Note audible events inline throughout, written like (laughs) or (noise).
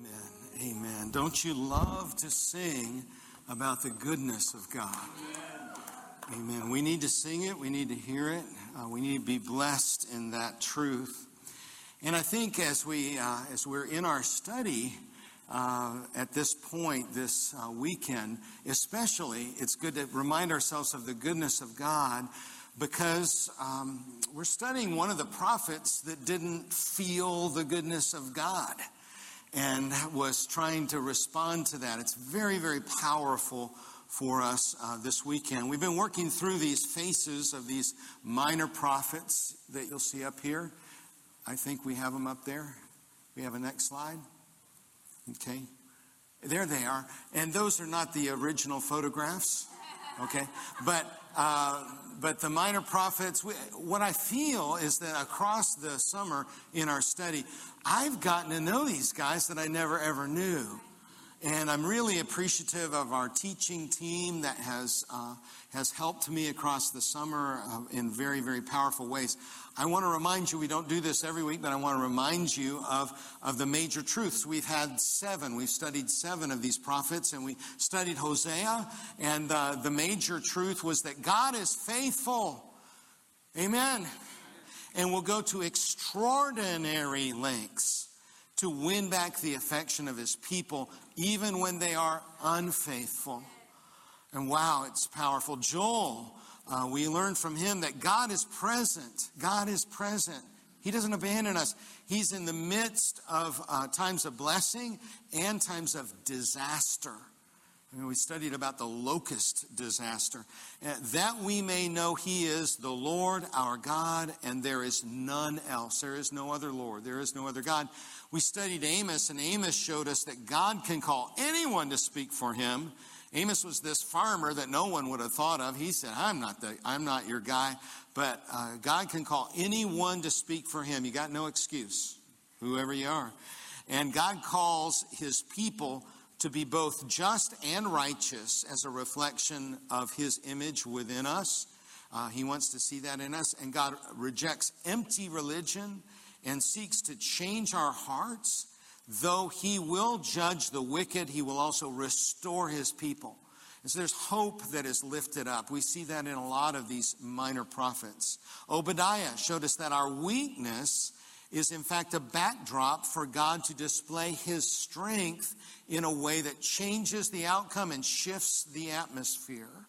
Amen. Amen. Don't you love to sing about the goodness of God? Amen. We need to sing it. We need to hear it. Uh, we need to be blessed in that truth. And I think as we uh, as we're in our study uh, at this point this uh, weekend, especially, it's good to remind ourselves of the goodness of God because um, we're studying one of the prophets that didn't feel the goodness of God and was trying to respond to that. It's very, very powerful for us uh, this weekend. We've been working through these faces of these minor prophets that you'll see up here. I think we have them up there. We have a next slide. Okay. There they are. And those are not the original photographs. Okay. But, uh, but the minor prophets, we, what I feel is that across the summer in our study, I've gotten to know these guys that I never ever knew. And I'm really appreciative of our teaching team that has, uh, has helped me across the summer uh, in very, very powerful ways. I want to remind you, we don't do this every week, but I want to remind you of, of the major truths. We've had seven. We've studied seven of these prophets, and we studied Hosea. And uh, the major truth was that God is faithful. Amen. And will go to extraordinary lengths to win back the affection of his people, even when they are unfaithful. And wow, it's powerful. Joel uh, we learn from him that God is present. God is present. He doesn't abandon us. He's in the midst of uh, times of blessing and times of disaster. I mean, we studied about the locust disaster. Uh, that we may know He is the Lord our God, and there is none else. There is no other Lord. There is no other God. We studied Amos, and Amos showed us that God can call anyone to speak for Him Amos was this farmer that no one would have thought of. He said, I'm not, the, I'm not your guy, but uh, God can call anyone to speak for him. You got no excuse, whoever you are. And God calls his people to be both just and righteous as a reflection of his image within us. Uh, he wants to see that in us. And God rejects empty religion and seeks to change our hearts Though he will judge the wicked, he will also restore his people. And so there's hope that is lifted up. We see that in a lot of these minor prophets. Obadiah showed us that our weakness is in fact a backdrop for God to display his strength in a way that changes the outcome and shifts the atmosphere.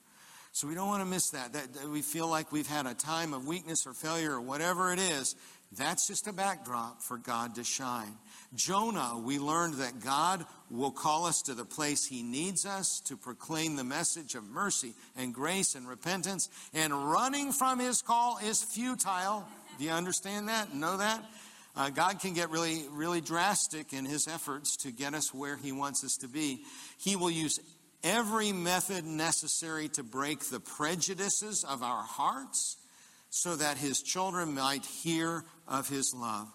So we don't want to miss that. that. That we feel like we've had a time of weakness or failure or whatever it is. That's just a backdrop for God to shine. Jonah, we learned that God will call us to the place He needs us to proclaim the message of mercy and grace and repentance. And running from His call is futile. Do you understand that? Know that? Uh, God can get really, really drastic in His efforts to get us where He wants us to be. He will use every method necessary to break the prejudices of our hearts so that His children might hear of His love.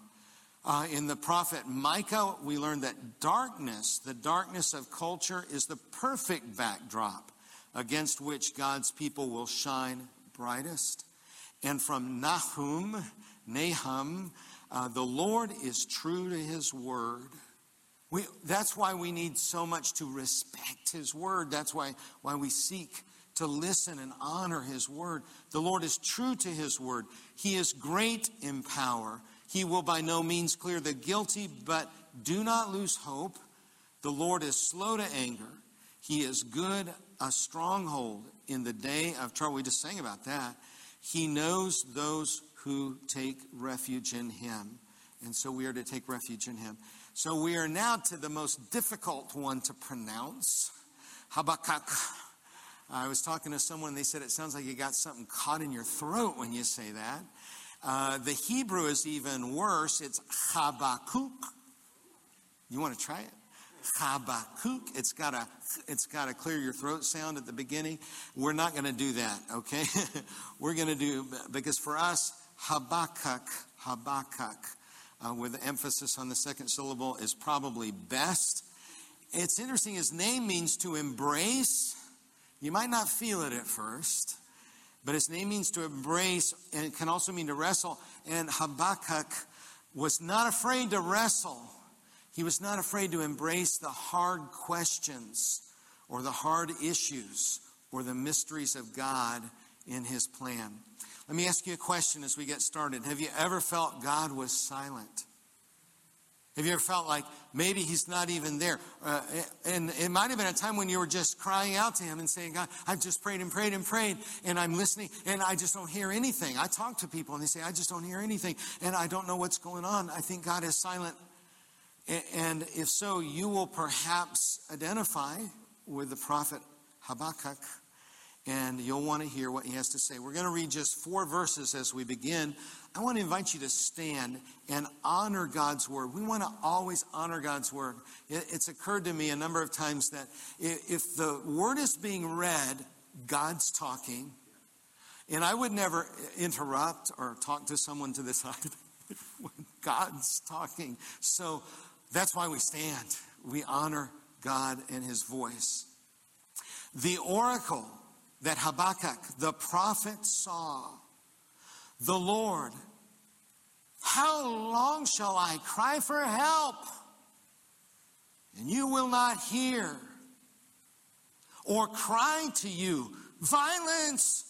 Uh, in the prophet Micah, we learn that darkness, the darkness of culture, is the perfect backdrop against which God's people will shine brightest. And from Nahum, Nahum, uh, the Lord is true to his word. We, that's why we need so much to respect his word. That's why, why we seek to listen and honor his word. The Lord is true to his word. He is great in power. He will by no means clear the guilty, but do not lose hope. The Lord is slow to anger. He is good, a stronghold in the day of trouble. We just sang about that. He knows those who take refuge in him. And so we are to take refuge in him. So we are now to the most difficult one to pronounce Habakkuk. I was talking to someone, they said it sounds like you got something caught in your throat when you say that. Uh, the Hebrew is even worse. It's Habakkuk. You want to try it? Habakkuk. It's got a it's got a clear your throat sound at the beginning. We're not going to do that, okay? (laughs) We're going to do because for us Habakkuk, Habakkuk, uh, with emphasis on the second syllable is probably best. It's interesting. His name means to embrace. You might not feel it at first. But his name means to embrace, and it can also mean to wrestle. And Habakkuk was not afraid to wrestle. He was not afraid to embrace the hard questions or the hard issues or the mysteries of God in his plan. Let me ask you a question as we get started. Have you ever felt God was silent? Have you ever felt like maybe he's not even there? Uh, and it might have been a time when you were just crying out to him and saying, God, I've just prayed and prayed and prayed, and I'm listening, and I just don't hear anything. I talk to people, and they say, I just don't hear anything, and I don't know what's going on. I think God is silent. And if so, you will perhaps identify with the prophet Habakkuk and you'll want to hear what he has to say. We're going to read just four verses as we begin. I want to invite you to stand and honor God's word. We want to always honor God's word. It's occurred to me a number of times that if the word is being read, God's talking. And I would never interrupt or talk to someone to the (laughs) side when God's talking. So that's why we stand. We honor God and his voice. The oracle that Habakkuk, the prophet, saw. The Lord, how long shall I cry for help? And you will not hear. Or cry to you, violence,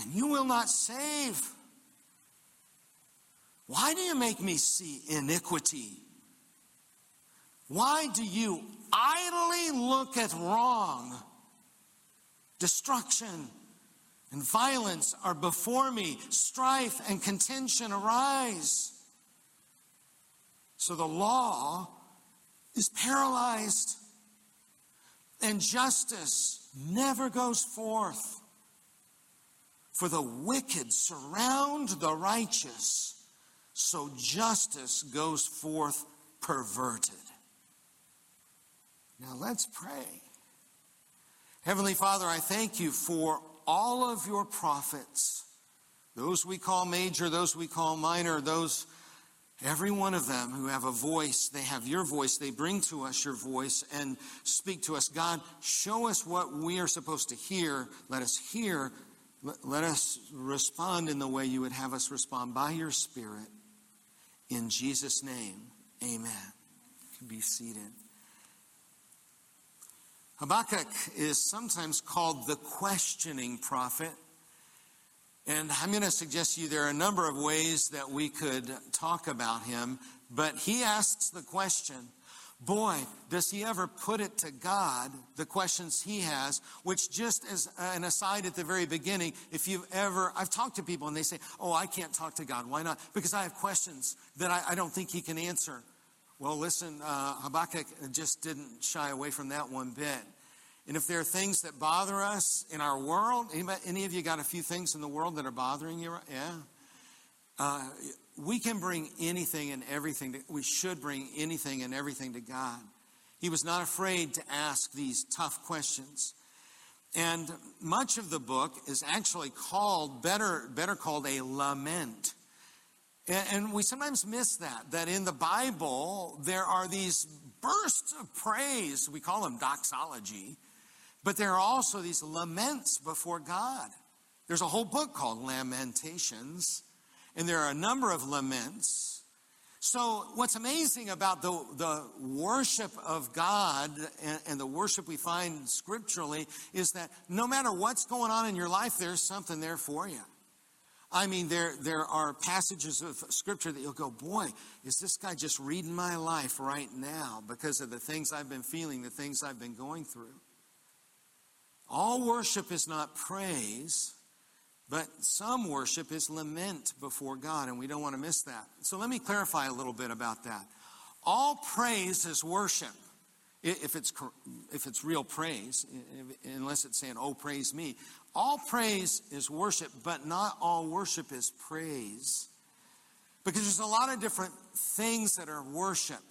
and you will not save. Why do you make me see iniquity? Why do you idly look at wrong? Destruction and violence are before me, strife and contention arise. So the law is paralyzed, and justice never goes forth. For the wicked surround the righteous, so justice goes forth perverted. Now let's pray. Heavenly Father, I thank you for all of your prophets, those we call major, those we call minor, those, every one of them who have a voice, they have your voice, they bring to us your voice and speak to us. God, show us what we are supposed to hear. Let us hear. Let us respond in the way you would have us respond by your Spirit. In Jesus' name, amen. You can be seated. Habakkuk is sometimes called the questioning prophet. And I'm going to suggest to you there are a number of ways that we could talk about him, but he asks the question boy, does he ever put it to God, the questions he has, which just as an aside at the very beginning, if you've ever, I've talked to people and they say, oh, I can't talk to God. Why not? Because I have questions that I, I don't think he can answer. Well, listen, uh, Habakkuk just didn't shy away from that one bit. And if there are things that bother us in our world, anybody, any of you got a few things in the world that are bothering you? Yeah. Uh, we can bring anything and everything. To, we should bring anything and everything to God. He was not afraid to ask these tough questions. And much of the book is actually called, better, better called a lament. And we sometimes miss that, that in the Bible, there are these bursts of praise. We call them doxology. But there are also these laments before God. There's a whole book called Lamentations, and there are a number of laments. So, what's amazing about the, the worship of God and, and the worship we find scripturally is that no matter what's going on in your life, there's something there for you. I mean, there, there are passages of scripture that you'll go, boy, is this guy just reading my life right now because of the things I've been feeling, the things I've been going through? All worship is not praise, but some worship is lament before God, and we don't want to miss that. So let me clarify a little bit about that. All praise is worship. If it's, if it's real praise, unless it's saying, oh, praise me. All praise is worship, but not all worship is praise. Because there's a lot of different things that are worship.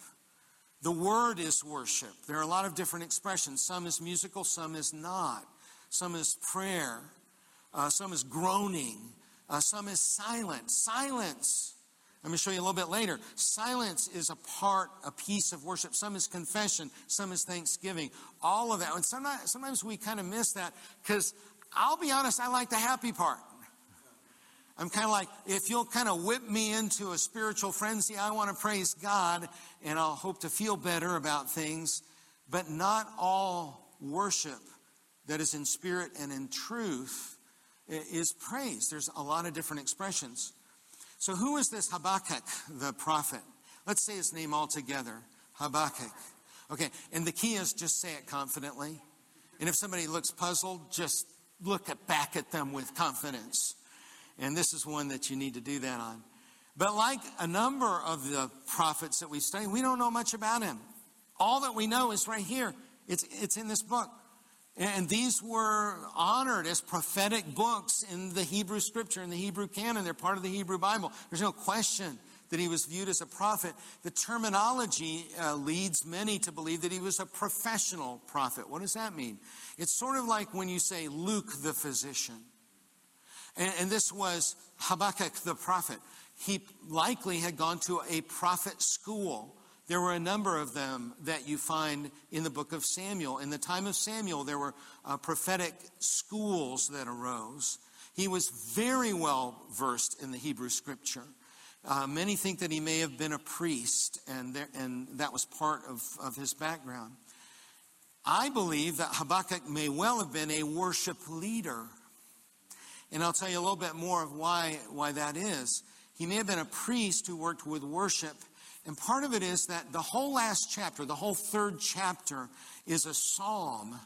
The word is worship. There are a lot of different expressions. Some is musical, some is not. Some is prayer. Uh, some is groaning. Uh, some is silence. Silence. I'm going to show you a little bit later. Silence is a part, a piece of worship. Some is confession. Some is thanksgiving. All of that. And sometimes, sometimes we kind of miss that because I'll be honest, I like the happy part. I'm kind of like, if you'll kind of whip me into a spiritual frenzy, I want to praise God and I'll hope to feel better about things. But not all worship that is in spirit and in truth is praise. There's a lot of different expressions. So, who is this Habakkuk, the prophet? Let's say his name all together Habakkuk. Okay, and the key is just say it confidently. And if somebody looks puzzled, just look at, back at them with confidence. And this is one that you need to do that on. But like a number of the prophets that we study, we don't know much about him. All that we know is right here. It's, it's in this book. And these were honored as prophetic books in the Hebrew scripture, in the Hebrew canon. They're part of the Hebrew Bible. There's no question that he was viewed as a prophet. The terminology uh, leads many to believe that he was a professional prophet. What does that mean? It's sort of like when you say Luke the physician. And, and this was Habakkuk the prophet. He likely had gone to a prophet school. There were a number of them that you find in the book of Samuel. In the time of Samuel, there were uh, prophetic schools that arose. He was very well versed in the Hebrew scripture. Uh, many think that he may have been a priest, and, there, and that was part of, of his background. I believe that Habakkuk may well have been a worship leader. And I'll tell you a little bit more of why, why that is. He may have been a priest who worked with worship. And part of it is that the whole last chapter, the whole third chapter, is a psalm.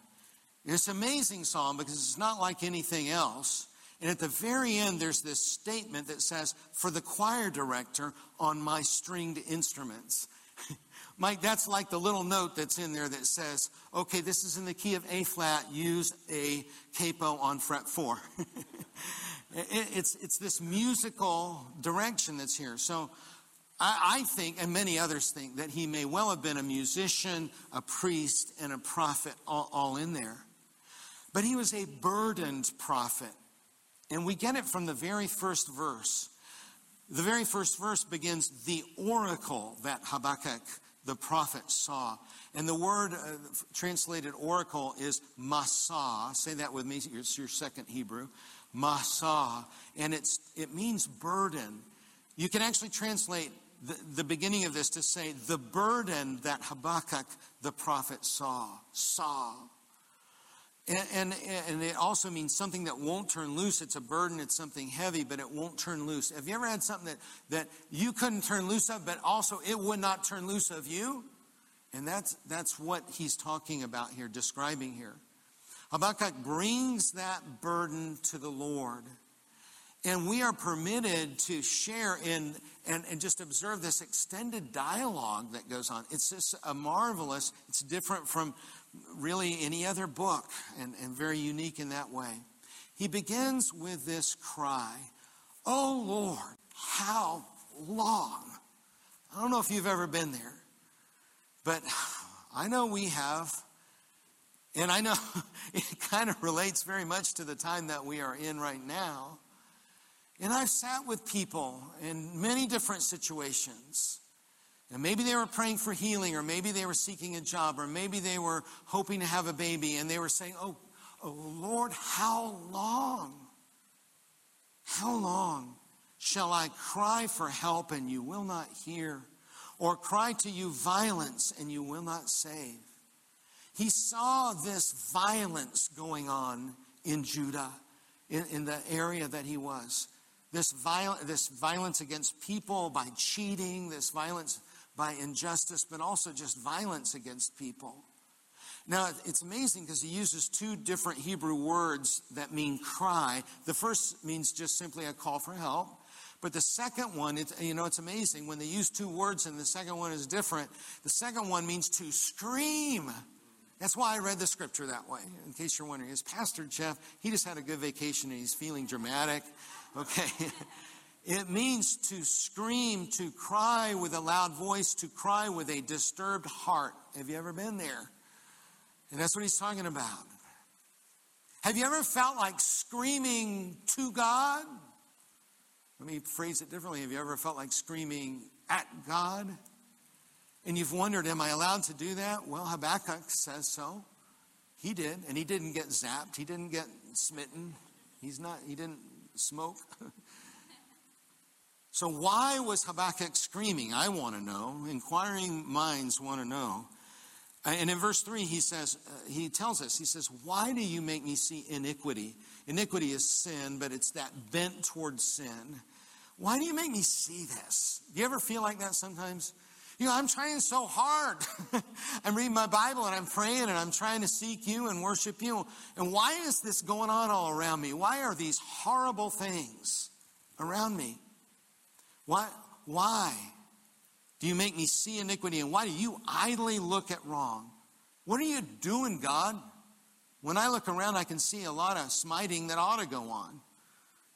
It's an amazing psalm because it's not like anything else. And at the very end, there's this statement that says, For the choir director on my stringed instruments. (laughs) Mike, that's like the little note that's in there that says, okay, this is in the key of A flat, use a capo on fret four. (laughs) it's, it's this musical direction that's here. So I, I think, and many others think, that he may well have been a musician, a priest, and a prophet all, all in there. But he was a burdened prophet. And we get it from the very first verse. The very first verse begins the oracle that Habakkuk the prophet saw. And the word uh, translated oracle is masa. Say that with me. It's your second Hebrew. Masa. And it's, it means burden. You can actually translate the, the beginning of this to say the burden that Habakkuk the prophet saw. Saw. And, and, and, it also means something that won't turn loose. It's a burden, it's something heavy, but it won't turn loose. Have you ever had something that, that you couldn't turn loose of, but also it would not turn loose of you? And that's, that's what he's talking about here, describing here. Habakkuk brings that burden to the Lord. And we are permitted to share in and, and just observe this extended dialogue that goes on. It's just a marvelous, it's different from really any other book and, and very unique in that way. He begins with this cry, Oh Lord, how long? I don't know if you've ever been there, but (sighs) I know we have. And I know (laughs) it kind of relates very much to the time that we are in right now. And I've sat with people in many different situations and maybe they were praying for healing, or maybe they were seeking a job, or maybe they were hoping to have a baby, and they were saying, Oh, oh Lord, how long? How long shall I cry for help and you will not hear, or cry to you violence and you will not save? He saw this violence going on in Judah, in, in the area that he was. This, viol- this violence against people by cheating, this violence by injustice, but also just violence against people. Now, it's amazing because he uses two different Hebrew words that mean cry. The first means just simply a call for help. But the second one, it, you know, it's amazing. When they use two words and the second one is different, the second one means to scream. That's why I read the scripture that way, in case you're wondering. Is Pastor Jeff, he just had a good vacation and he's feeling dramatic. Okay. (laughs) It means to scream, to cry with a loud voice, to cry with a disturbed heart. Have you ever been there? And that's what he's talking about. Have you ever felt like screaming to God? Let me phrase it differently. Have you ever felt like screaming at God? And you've wondered, am I allowed to do that? Well, Habakkuk says so. He did, and he didn't get zapped. He didn't get smitten. He's not, he didn't smoke. (laughs) So, why was Habakkuk screaming? I want to know. Inquiring minds want to know. And in verse 3, he says, uh, he tells us, he says, Why do you make me see iniquity? Iniquity is sin, but it's that bent towards sin. Why do you make me see this? Do you ever feel like that sometimes? You know, I'm trying so hard. (laughs) I'm reading my Bible and I'm praying and I'm trying to seek you and worship you. And why is this going on all around me? Why are these horrible things around me? Why? Why do you make me see iniquity? And why do you idly look at wrong? What are you doing, God? When I look around, I can see a lot of smiting that ought to go on.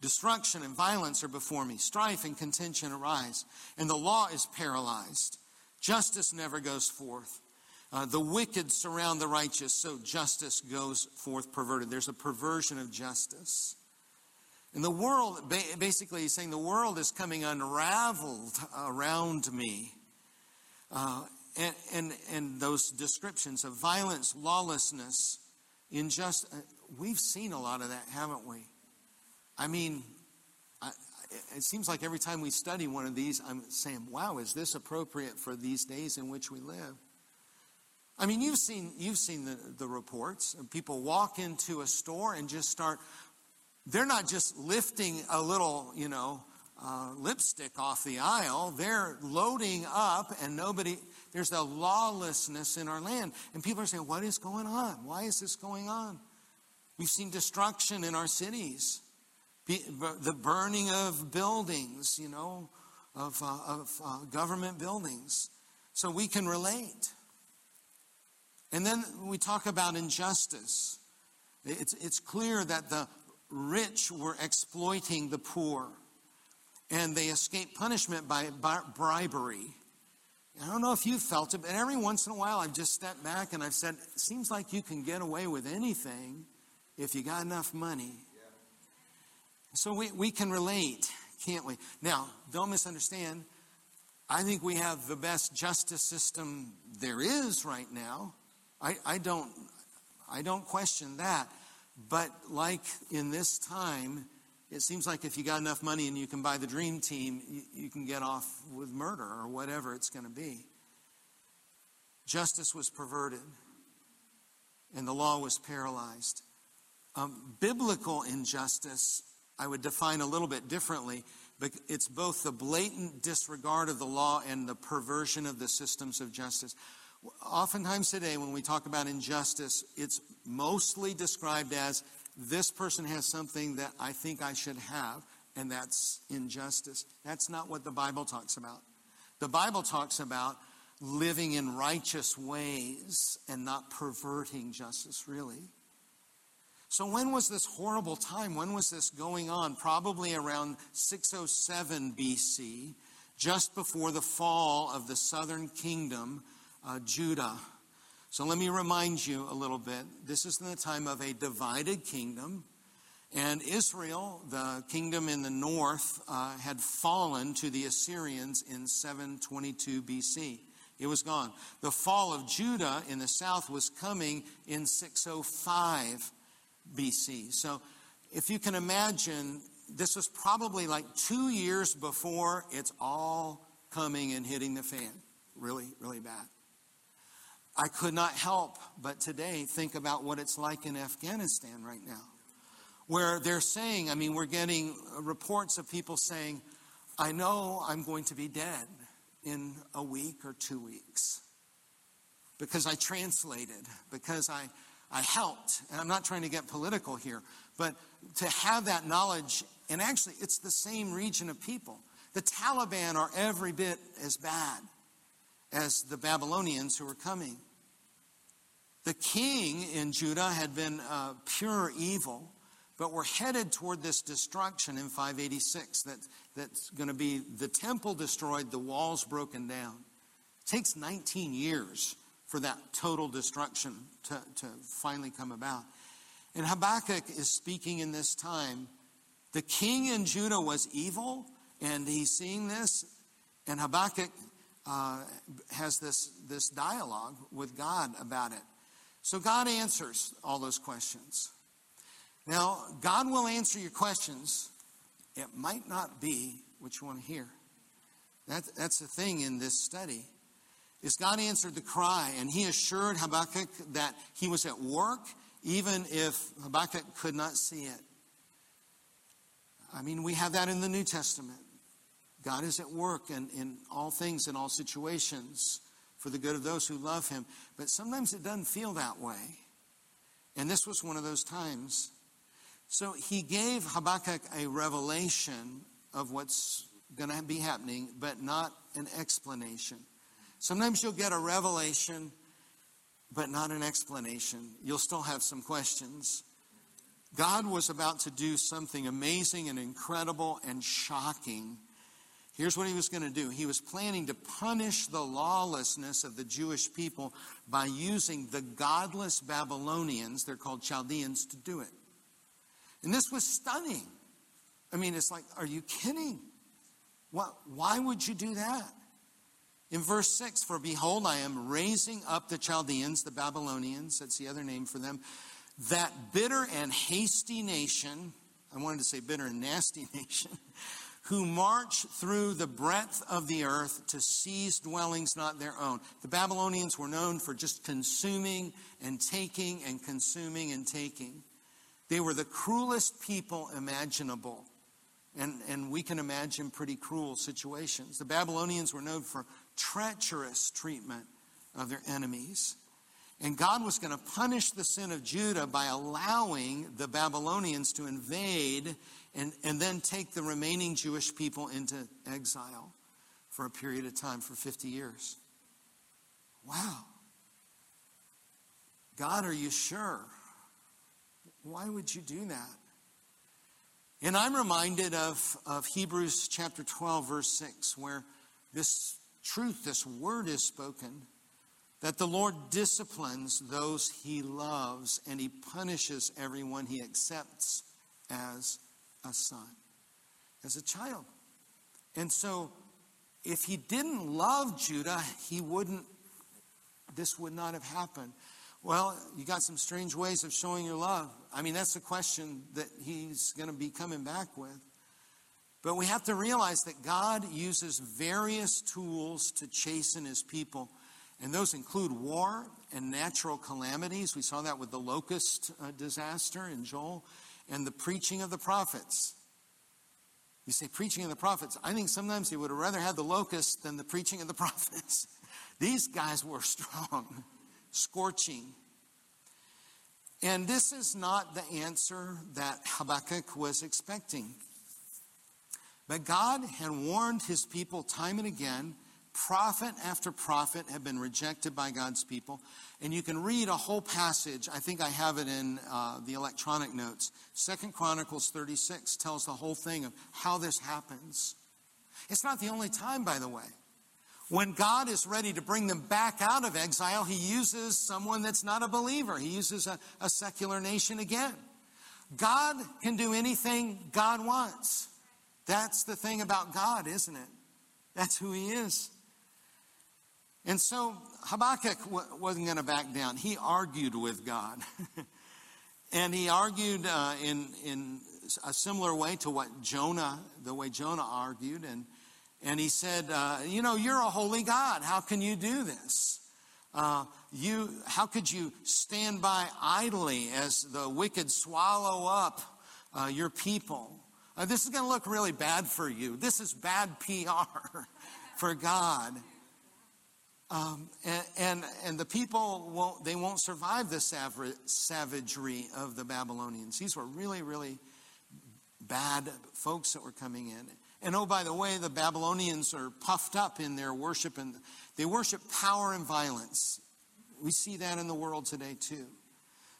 Destruction and violence are before me. Strife and contention arise. And the law is paralyzed. Justice never goes forth. Uh, the wicked surround the righteous, so justice goes forth perverted. There's a perversion of justice. And the world, basically, he's saying the world is coming unraveled around me. Uh, and, and, and those descriptions of violence, lawlessness, injustice, uh, we've seen a lot of that, haven't we? I mean, it seems like every time we study one of these, I'm saying, wow, is this appropriate for these days in which we live? I mean, you've seen, you've seen the, the reports. People walk into a store and just start, they're not just lifting a little, you know, uh, lipstick off the aisle. They're loading up, and nobody, there's a lawlessness in our land. And people are saying, What is going on? Why is this going on? We've seen destruction in our cities the burning of buildings, you know, of, uh, of uh, government buildings. So we can relate. And then we talk about injustice. It's, it's clear that the rich were exploiting the poor, and they escaped punishment by bribery. I don't know if you felt it, but every once in a while I've just stepped back and I've said, it seems like you can get away with anything if you got enough money. So we, we can relate, can't we? Now, don't misunderstand. I think we have the best justice system there is right now. I, I don't I don't question that. But like in this time, it seems like if you got enough money and you can buy the dream team, you, you can get off with murder or whatever it's going to be. Justice was perverted, and the law was paralyzed. Um, biblical injustice I would define a little bit differently, but it's both the blatant disregard of the law and the perversion of the systems of justice. Oftentimes today, when we talk about injustice, it's mostly described as this person has something that I think I should have, and that's injustice. That's not what the Bible talks about. The Bible talks about living in righteous ways and not perverting justice, really. So, when was this horrible time? When was this going on? Probably around 607 BC, just before the fall of the southern kingdom, uh, Judah. So, let me remind you a little bit. This is in the time of a divided kingdom. And Israel, the kingdom in the north, uh, had fallen to the Assyrians in 722 BC. It was gone. The fall of Judah in the south was coming in 605 BC. So if you can imagine, this was probably like two years before it's all coming and hitting the fan. Really, really bad. I could not help but today think about what it's like in Afghanistan right now, where they're saying, I mean, we're getting reports of people saying, I know I'm going to be dead in a week or two weeks because I translated, because I I helped. And I'm not trying to get political here, but to have that knowledge, and actually, it's the same region of people. The Taliban are every bit as bad as the Babylonians who are coming. The king in Judah had been uh, pure evil, but we're headed toward this destruction in 586 that, that's going to be the temple destroyed, the walls broken down. It takes 19 years for that total destruction to, to finally come about. And Habakkuk is speaking in this time. The king in Judah was evil, and he's seeing this. And Habakkuk uh, has this, this dialogue with God about it. So God answers all those questions. Now, God will answer your questions. It might not be what you want to hear. That, that's the thing in this study. Is God answered the cry, and he assured Habakkuk that he was at work, even if Habakkuk could not see it. I mean, we have that in the New Testament. God is at work in, in all things, in all situations, for the good of those who love him. But sometimes it doesn't feel that way. And this was one of those times. So he gave Habakkuk a revelation of what's going to be happening, but not an explanation. Sometimes you'll get a revelation, but not an explanation. You'll still have some questions. God was about to do something amazing and incredible and shocking. Here's what he was going to do. He was planning to punish the lawlessness of the Jewish people by using the godless Babylonians, they're called Chaldeans, to do it. And this was stunning. I mean, it's like, are you kidding? What, why would you do that? In verse 6, for behold, I am raising up the Chaldeans, the Babylonians, that's the other name for them, that bitter and hasty nation, I wanted to say bitter and nasty (laughs) nation, who march through the breadth of the earth to seize dwellings not their own. The Babylonians were known for just consuming and taking and consuming and taking. They were the cruelest people imaginable. And, and we can imagine pretty cruel situations. The Babylonians were known for treacherous treatment of their enemies. And God was going to punish the sin of Judah by allowing the Babylonians to invade and, and then take the remaining Jewish people into exile for a period of time, for 50 years. Wow. God, are you sure? Why would you do that? And I'm reminded of, of Hebrews chapter 12, verse 6, where this truth, this word is spoken that the Lord disciplines those he loves and he punishes everyone he accepts as a son, as a child. And so, if he didn't love Judah, he wouldn't, this would not have happened. Well, you got some strange ways of showing your love. I mean, that's the question that he's going to be coming back with. But we have to realize that God uses various tools to chasten his people. And those include war and natural calamities. We saw that with the locust uh, disaster in Joel and the preaching of the prophets. You say preaching of the prophets. I think sometimes he would have rather had the locusts than the preaching of the (laughs) prophets. These guys were strong, (laughs) scorching. And this is not the answer that Habakkuk was expecting. But God had warned his people time and again Prophet after prophet have been rejected by God's people. And you can read a whole passage. I think I have it in uh, the electronic notes. Second Chronicles 36 tells the whole thing of how this happens. It's not the only time, by the way. When God is ready to bring them back out of exile, he uses someone that's not a believer. He uses a, a secular nation again. God can do anything God wants. That's the thing about God, isn't it? That's who he is. And so Habakkuk wasn't going to back down. He argued with God. (laughs) and he argued uh, in, in a similar way to what Jonah, the way Jonah argued. And, and he said, uh, You know, you're a holy God. How can you do this? Uh, you, how could you stand by idly as the wicked swallow up uh, your people? Uh, this is going to look really bad for you. This is bad PR (laughs) for God. Um, and, and, and, the people won't, they won't survive the savagery of the Babylonians. These were really, really bad folks that were coming in. And oh, by the way, the Babylonians are puffed up in their worship and they worship power and violence. We see that in the world today too.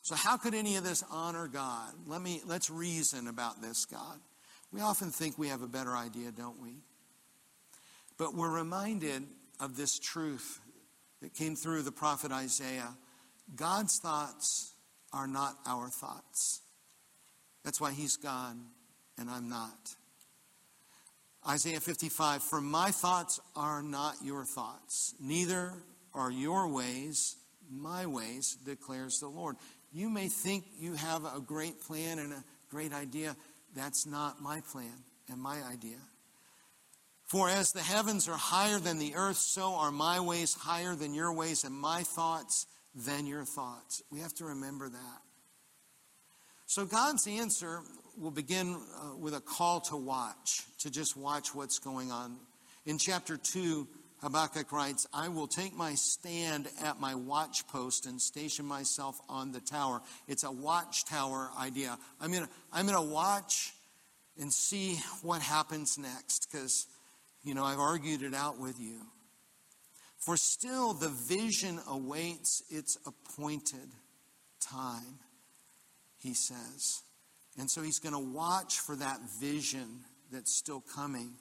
So how could any of this honor God? Let me let's reason about this, God. We often think we have a better idea, don't we? But we're reminded of this truth that came through the prophet Isaiah. God's thoughts are not our thoughts. That's why he's God and I'm not. Isaiah 55 For my thoughts are not your thoughts, neither are your ways my ways, declares the Lord. You may think you have a great plan and a great idea. That's not my plan and my idea. For as the heavens are higher than the earth, so are my ways higher than your ways, and my thoughts than your thoughts. We have to remember that. So God's answer will begin uh, with a call to watch, to just watch what's going on. In chapter 2, Habakkuk writes, I will take my stand at my watch post and station myself on the tower. It's a watchtower idea. I'm going to I'm going to watch and see what happens next because you know, I've argued it out with you. For still the vision awaits its appointed time, he says. And so he's going to watch for that vision that's still coming.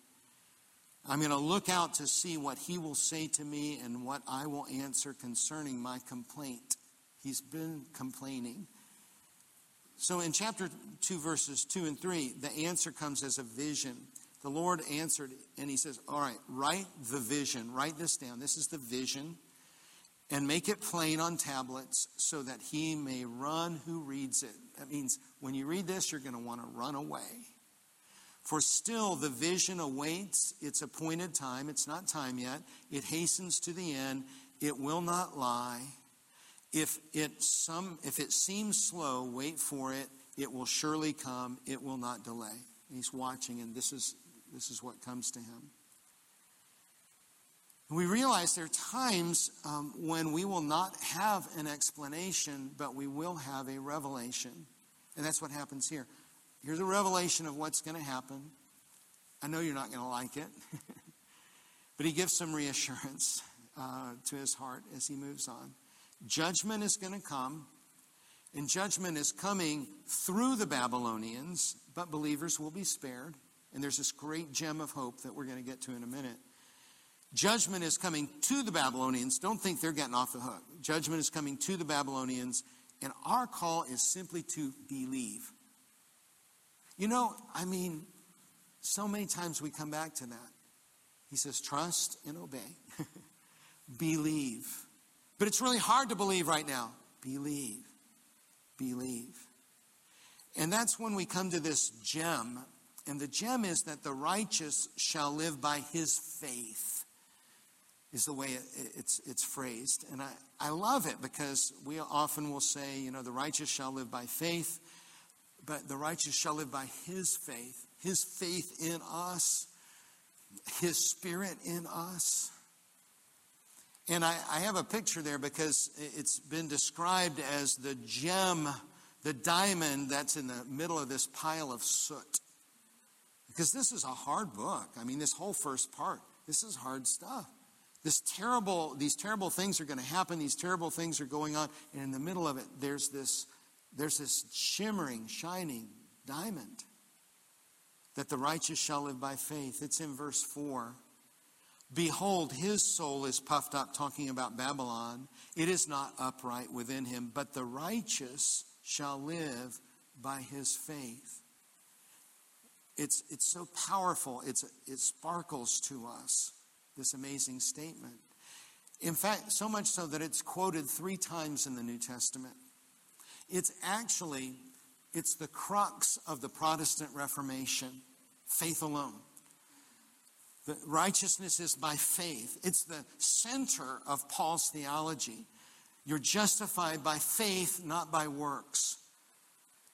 I'm going to look out to see what he will say to me and what I will answer concerning my complaint. He's been complaining. So in chapter 2, verses 2 and 3, the answer comes as a vision. The Lord answered, and He says, All right, write the vision. Write this down. This is the vision. And make it plain on tablets so that he may run who reads it. That means when you read this, you're going to want to run away. For still the vision awaits its appointed time. It's not time yet. It hastens to the end. It will not lie. If it, some, if it seems slow, wait for it. It will surely come. It will not delay. He's watching, and this is this is what comes to him. We realize there are times um, when we will not have an explanation, but we will have a revelation. And that's what happens here. Here's a revelation of what's going to happen. I know you're not going to like it, (laughs) but he gives some reassurance uh, to his heart as he moves on. Judgment is going to come, and judgment is coming through the Babylonians, but believers will be spared. And there's this great gem of hope that we're going to get to in a minute. Judgment is coming to the Babylonians. Don't think they're getting off the hook. Judgment is coming to the Babylonians, and our call is simply to believe. You know, I mean, so many times we come back to that. He says, trust and obey. (laughs) believe. But it's really hard to believe right now. Believe. Believe. And that's when we come to this gem and the gem is that the righteous shall live by his faith, is the way it's, it's phrased. And I, I love it because we often will say, you know, the righteous shall live by faith, but the righteous shall live by his faith, his faith in us, his spirit in us. And I, I have a picture there because it's been described as the gem, the diamond that's in the middle of this pile of soot. Because this is a hard book. I mean, this whole first part, this is hard stuff. This terrible, these terrible things are going to happen. These terrible things are going on. And in the middle of it, there's this, there's this shimmering, shining diamond that the righteous shall live by faith. It's in verse 4. Behold, his soul is puffed up, talking about Babylon. It is not upright within him, but the righteous shall live by his faith. It's, it's so powerful, it's, it sparkles to us, this amazing statement. In fact, so much so that it's quoted three times in the New Testament. It's actually, it's the crux of the Protestant Reformation, faith alone. The righteousness is by faith. It's the center of Paul's theology. You're justified by faith, not by works.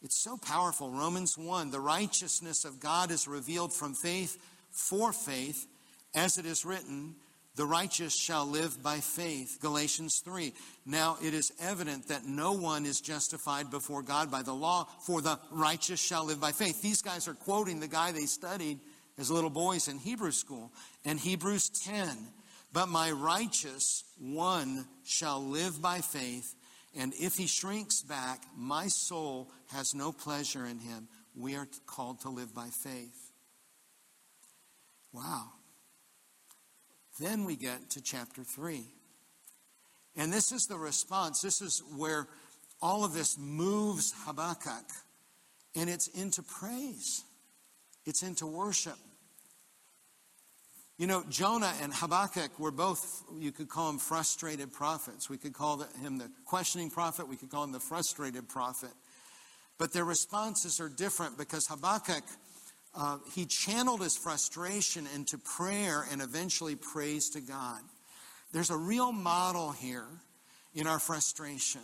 It's so powerful. Romans 1 the righteousness of God is revealed from faith for faith, as it is written, the righteous shall live by faith. Galatians 3. Now it is evident that no one is justified before God by the law, for the righteous shall live by faith. These guys are quoting the guy they studied as little boys in Hebrew school. And Hebrews 10. But my righteous one shall live by faith, and if he shrinks back, my soul has no pleasure in him. We are called to live by faith. Wow. Then we get to chapter 3. And this is the response. This is where all of this moves Habakkuk. And it's into praise, it's into worship. You know, Jonah and Habakkuk were both, you could call them frustrated prophets. We could call him the questioning prophet, we could call him the frustrated prophet. But their responses are different because Habakkuk uh, he channeled his frustration into prayer and eventually praise to God. There's a real model here in our frustration.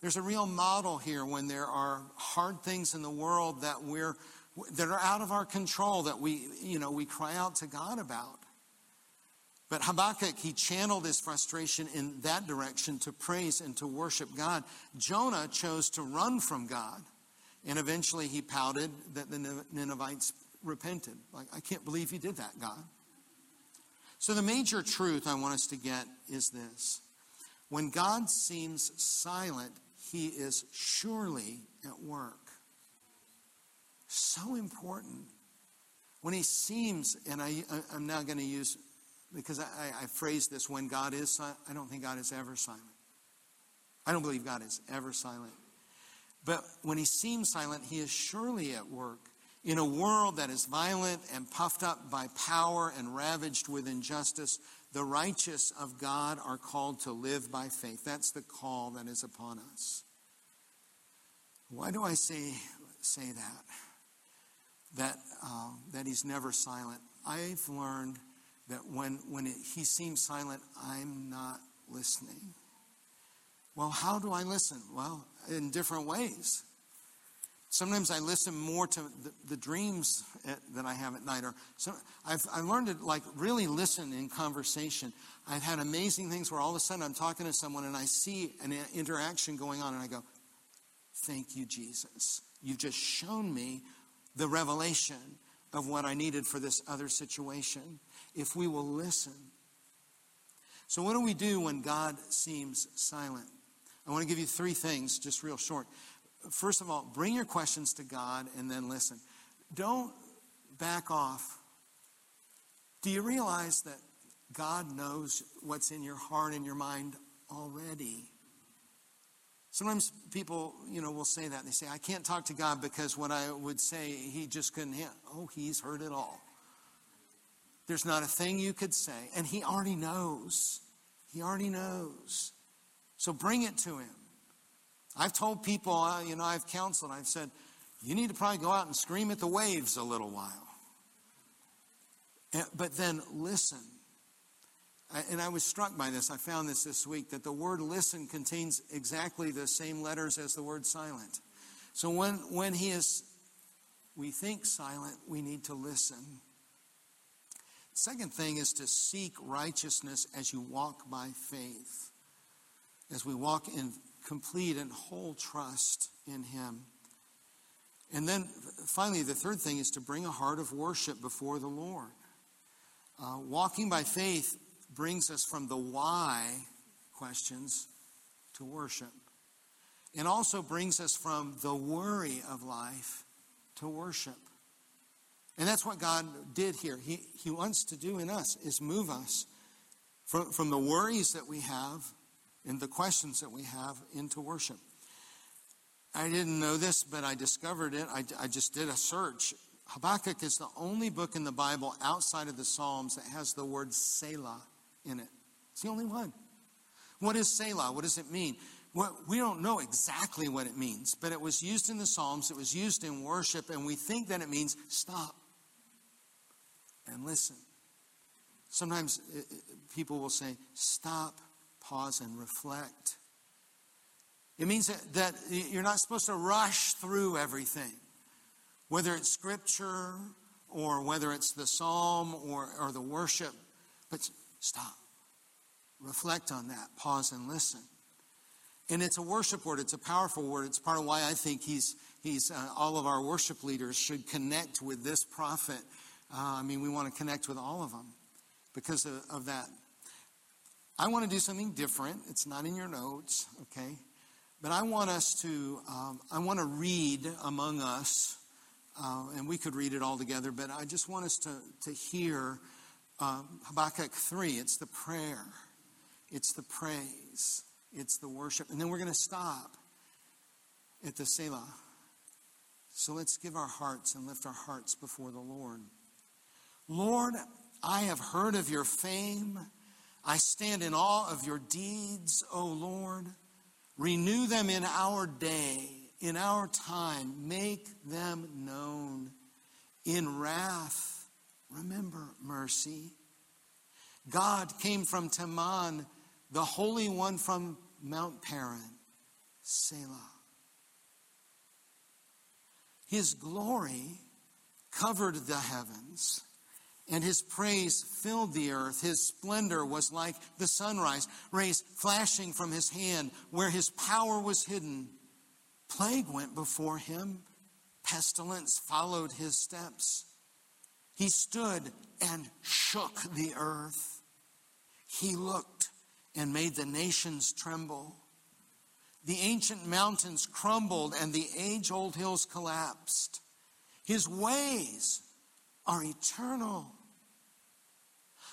There's a real model here when there are hard things in the world that we're that are out of our control that we you know we cry out to God about. But Habakkuk, he channeled his frustration in that direction to praise and to worship God. Jonah chose to run from God. And eventually he pouted that the Ninevites repented. Like, I can't believe you did that, God. So the major truth I want us to get is this when God seems silent, he is surely at work. So important. When he seems, and I, I'm now going to use, because I, I phrase this when God is silent, I don't think God is ever silent. I don't believe God is ever silent. But when he seems silent, he is surely at work. In a world that is violent and puffed up by power and ravaged with injustice, the righteous of God are called to live by faith. That's the call that is upon us. Why do I say, say that? That, uh, that he's never silent. I've learned that when, when it, he seems silent, I'm not listening. Well, how do I listen? Well, in different ways. Sometimes I listen more to the, the dreams at, that I have at night. Or so I've, I've learned to like really listen in conversation. I've had amazing things where all of a sudden I'm talking to someone and I see an eh, interaction going on and I go, Thank you, Jesus. You've just shown me the revelation of what I needed for this other situation. If we will listen. So, what do we do when God seems silent? I want to give you three things, just real short. First of all, bring your questions to God and then listen. Don't back off. Do you realize that God knows what's in your heart and your mind already? Sometimes people, you know, will say that. They say, I can't talk to God because what I would say, he just couldn't hear. Oh, he's heard it all. There's not a thing you could say. And he already knows. He already knows. So bring it to him. I've told people, uh, you know, I've counseled, I've said, you need to probably go out and scream at the waves a little while. But then listen. And I was struck by this. I found this this week that the word listen contains exactly the same letters as the word silent. So when, when he is, we think silent, we need to listen. Second thing is to seek righteousness as you walk by faith as we walk in complete and whole trust in Him. And then finally, the third thing is to bring a heart of worship before the Lord. Uh, walking by faith brings us from the why questions to worship, and also brings us from the worry of life to worship. And that's what God did here. He, he wants to do in us is move us from, from the worries that we have and the questions that we have into worship. I didn't know this, but I discovered it. I, I just did a search. Habakkuk is the only book in the Bible outside of the Psalms that has the word Selah in it. It's the only one. What is Selah? What does it mean? We don't know exactly what it means, but it was used in the Psalms, it was used in worship, and we think that it means stop and listen. Sometimes uh, uh, people will say, stop pause and reflect. It means that, you're not supposed to rush through everything, whether it's scripture or whether it's the psalm or, or the worship. But stop, reflect on that, pause and listen. And it's a worship word, it's a powerful word. It's part of why I think he's, he's uh, all of our worship leaders should connect with this prophet. Uh, I mean, we want to connect with all of them because of, of that I want to do something different. It's not in your notes, okay? But I want us to, um, I want to read among us, uh, and we could read it all together, but I just want us to, to hear um, Habakkuk 3. It's the prayer, it's the praise, it's the worship. And then we're going to stop at the Selah. So let's give our hearts and lift our hearts before the Lord. Lord, I have heard of your fame I stand in awe of your deeds, O Lord. Renew them in our day, in our time. Make them known In wrath, remember mercy. God came from Teman, the Holy One from Mount Paran. Selah. His glory covered the heavens, and his praise filled the earth. His splendor was like the sunrise, rays flashing from his hand. Where his power was hidden, plague went before him, pestilence followed his steps. He stood and shook the earth. He looked and made the nations tremble. The ancient mountains crumbled and the age old hills collapsed. His ways are eternal.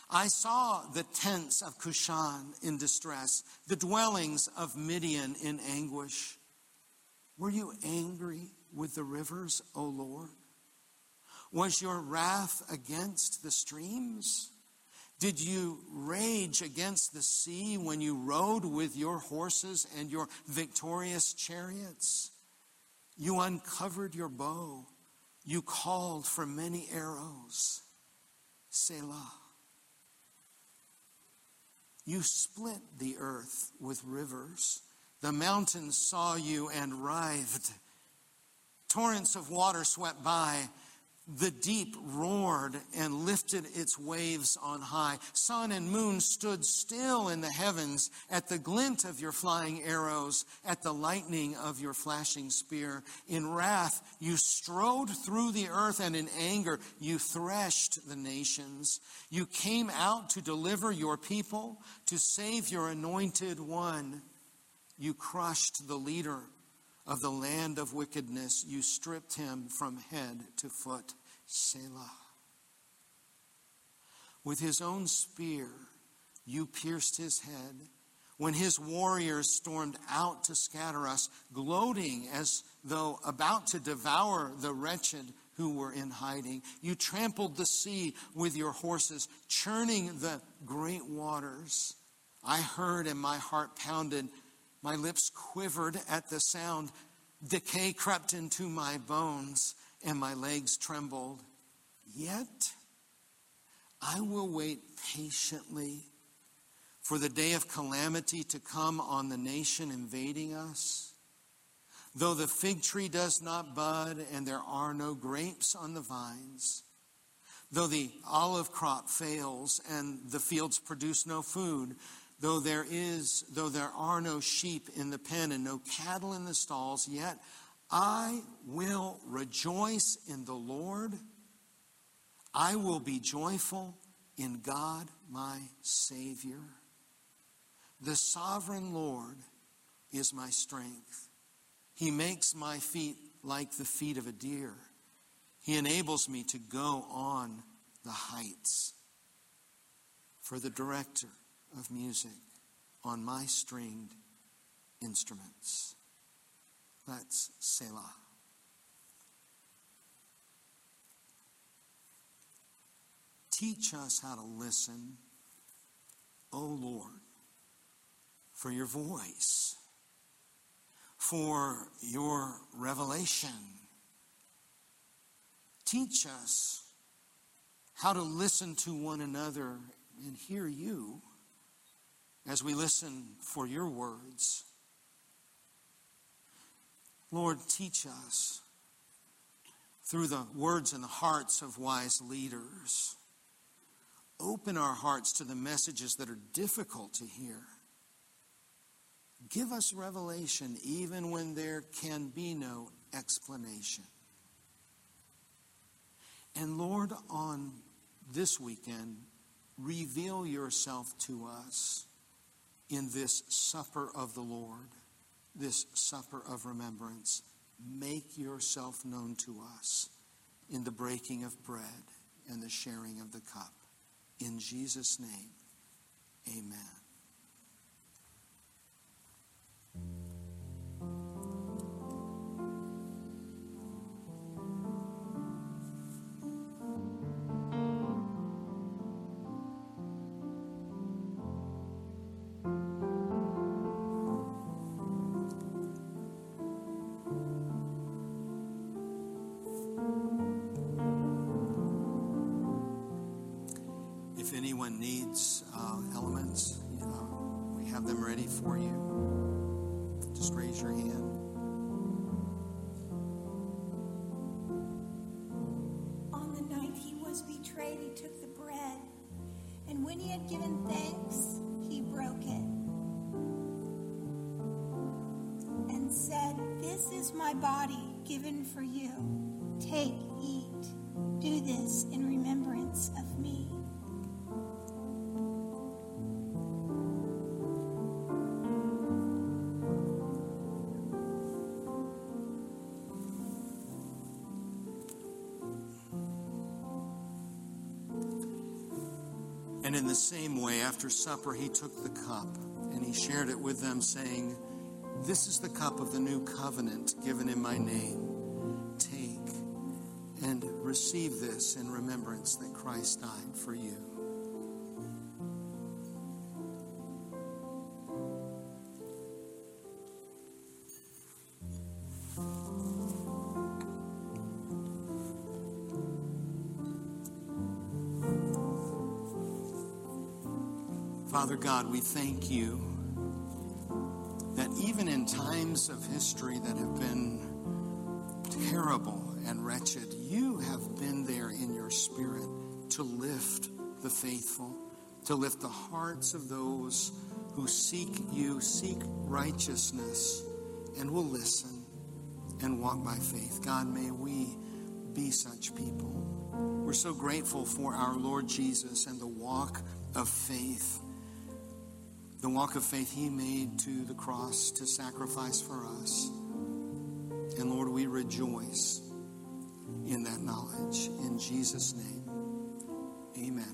I saw the tents of Cushan in distress, the dwellings of Midian in anguish. Were you angry with the rivers, O Lord? Was your wrath against the streams? Did you rage against the sea when you rode with your horses and your victorious chariots? You uncovered your bow. You called for many arrows. Selah. You split the earth with rivers. The mountains saw you and writhed. Torrents of water swept by. The deep roared and lifted its waves on high. Sun and moon stood still in the heavens at the glint of your flying arrows, at the lightning of your flashing spear. In wrath, you strode through the earth, and in anger, you threshed the nations. You came out to deliver your people, to save your anointed one. You crushed the leader of the land of wickedness, you stripped him from head to foot. Selah. With his own spear, you pierced his head. When his warriors stormed out to scatter us, gloating as though about to devour the wretched who were in hiding, you trampled the sea with your horses, churning the great waters. I heard and my heart pounded. My lips quivered at the sound. Decay crept into my bones, and my legs trembled. Yet I will wait patiently for the day of calamity to come on the nation invading us. Though the fig tree does not bud and there are no grapes on the vines, though the olive crop fails and the fields produce no food, Though there is, though there are no sheep in the pen and no cattle in the stalls, yet I will rejoice in the Lord. I will be joyful in God my Savior. The sovereign Lord is my strength. He makes my feet like the feet of a deer. He enables me to go on the heights. For the director, of music on my stringed instruments. That's Selah. Teach us how to listen, O Lord, for your voice, for your revelation. Teach us how to listen to one another and hear you as we listen for your words. Lord, teach us through the words and the hearts of wise leaders. Open our hearts to the messages that are difficult to hear. Give us revelation even when there can be no explanation. And Lord, on this weekend, reveal yourself to us in this supper of the Lord, this supper of remembrance. Make yourself known to us in the breaking of bread and the sharing of the cup. In Jesus' name, amen. Anyone needs uh, elements, you know, we have them ready for you. Just raise your hand. On the night he was betrayed, he took the bread, and when he had given thanks, he broke it and said, This is my body given for you. Take, And in the same way, after supper, he took the cup and he shared it with them, saying, This is the cup of the new covenant given in my name. Take and receive this in remembrance that Christ died for you. Father God, we thank you that even in times of history that have been terrible and wretched, you have been there in your spirit to lift the faithful, to lift the hearts of those who seek you, seek righteousness, and will listen and walk by faith. God, may we be such people. We're so grateful for our Lord Jesus and the walk of faith the walk of faith he made to the cross to sacrifice for us. And Lord, we rejoice in that knowledge. In Jesus' name, amen.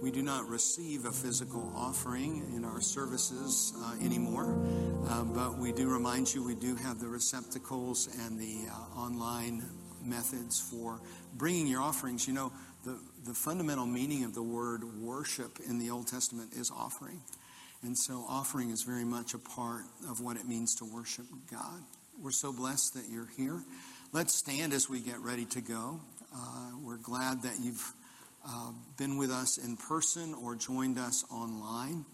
We do not receive a physical offering in our services uh, anymore, uh, but we do remind you we do have the receptacles and the uh, online methods for bringing your offerings. You know, the, the fundamental meaning of the word worship in the Old Testament is offering. And so offering is very much a part of what it means to worship God. We're so blessed that you're here. Let's stand as we get ready to go. Uh, we're glad that you've uh, been with us in person or joined us online.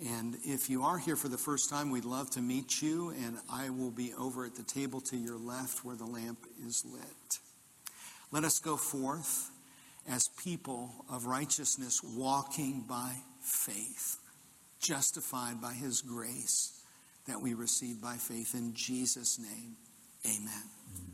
And if you are here for the first time, we'd love to meet you. And I will be over at the table to your left where the lamp is lit. Let us go forth as people of righteousness walking by faith, justified by his grace that we receive by faith. In Jesus' name, amen.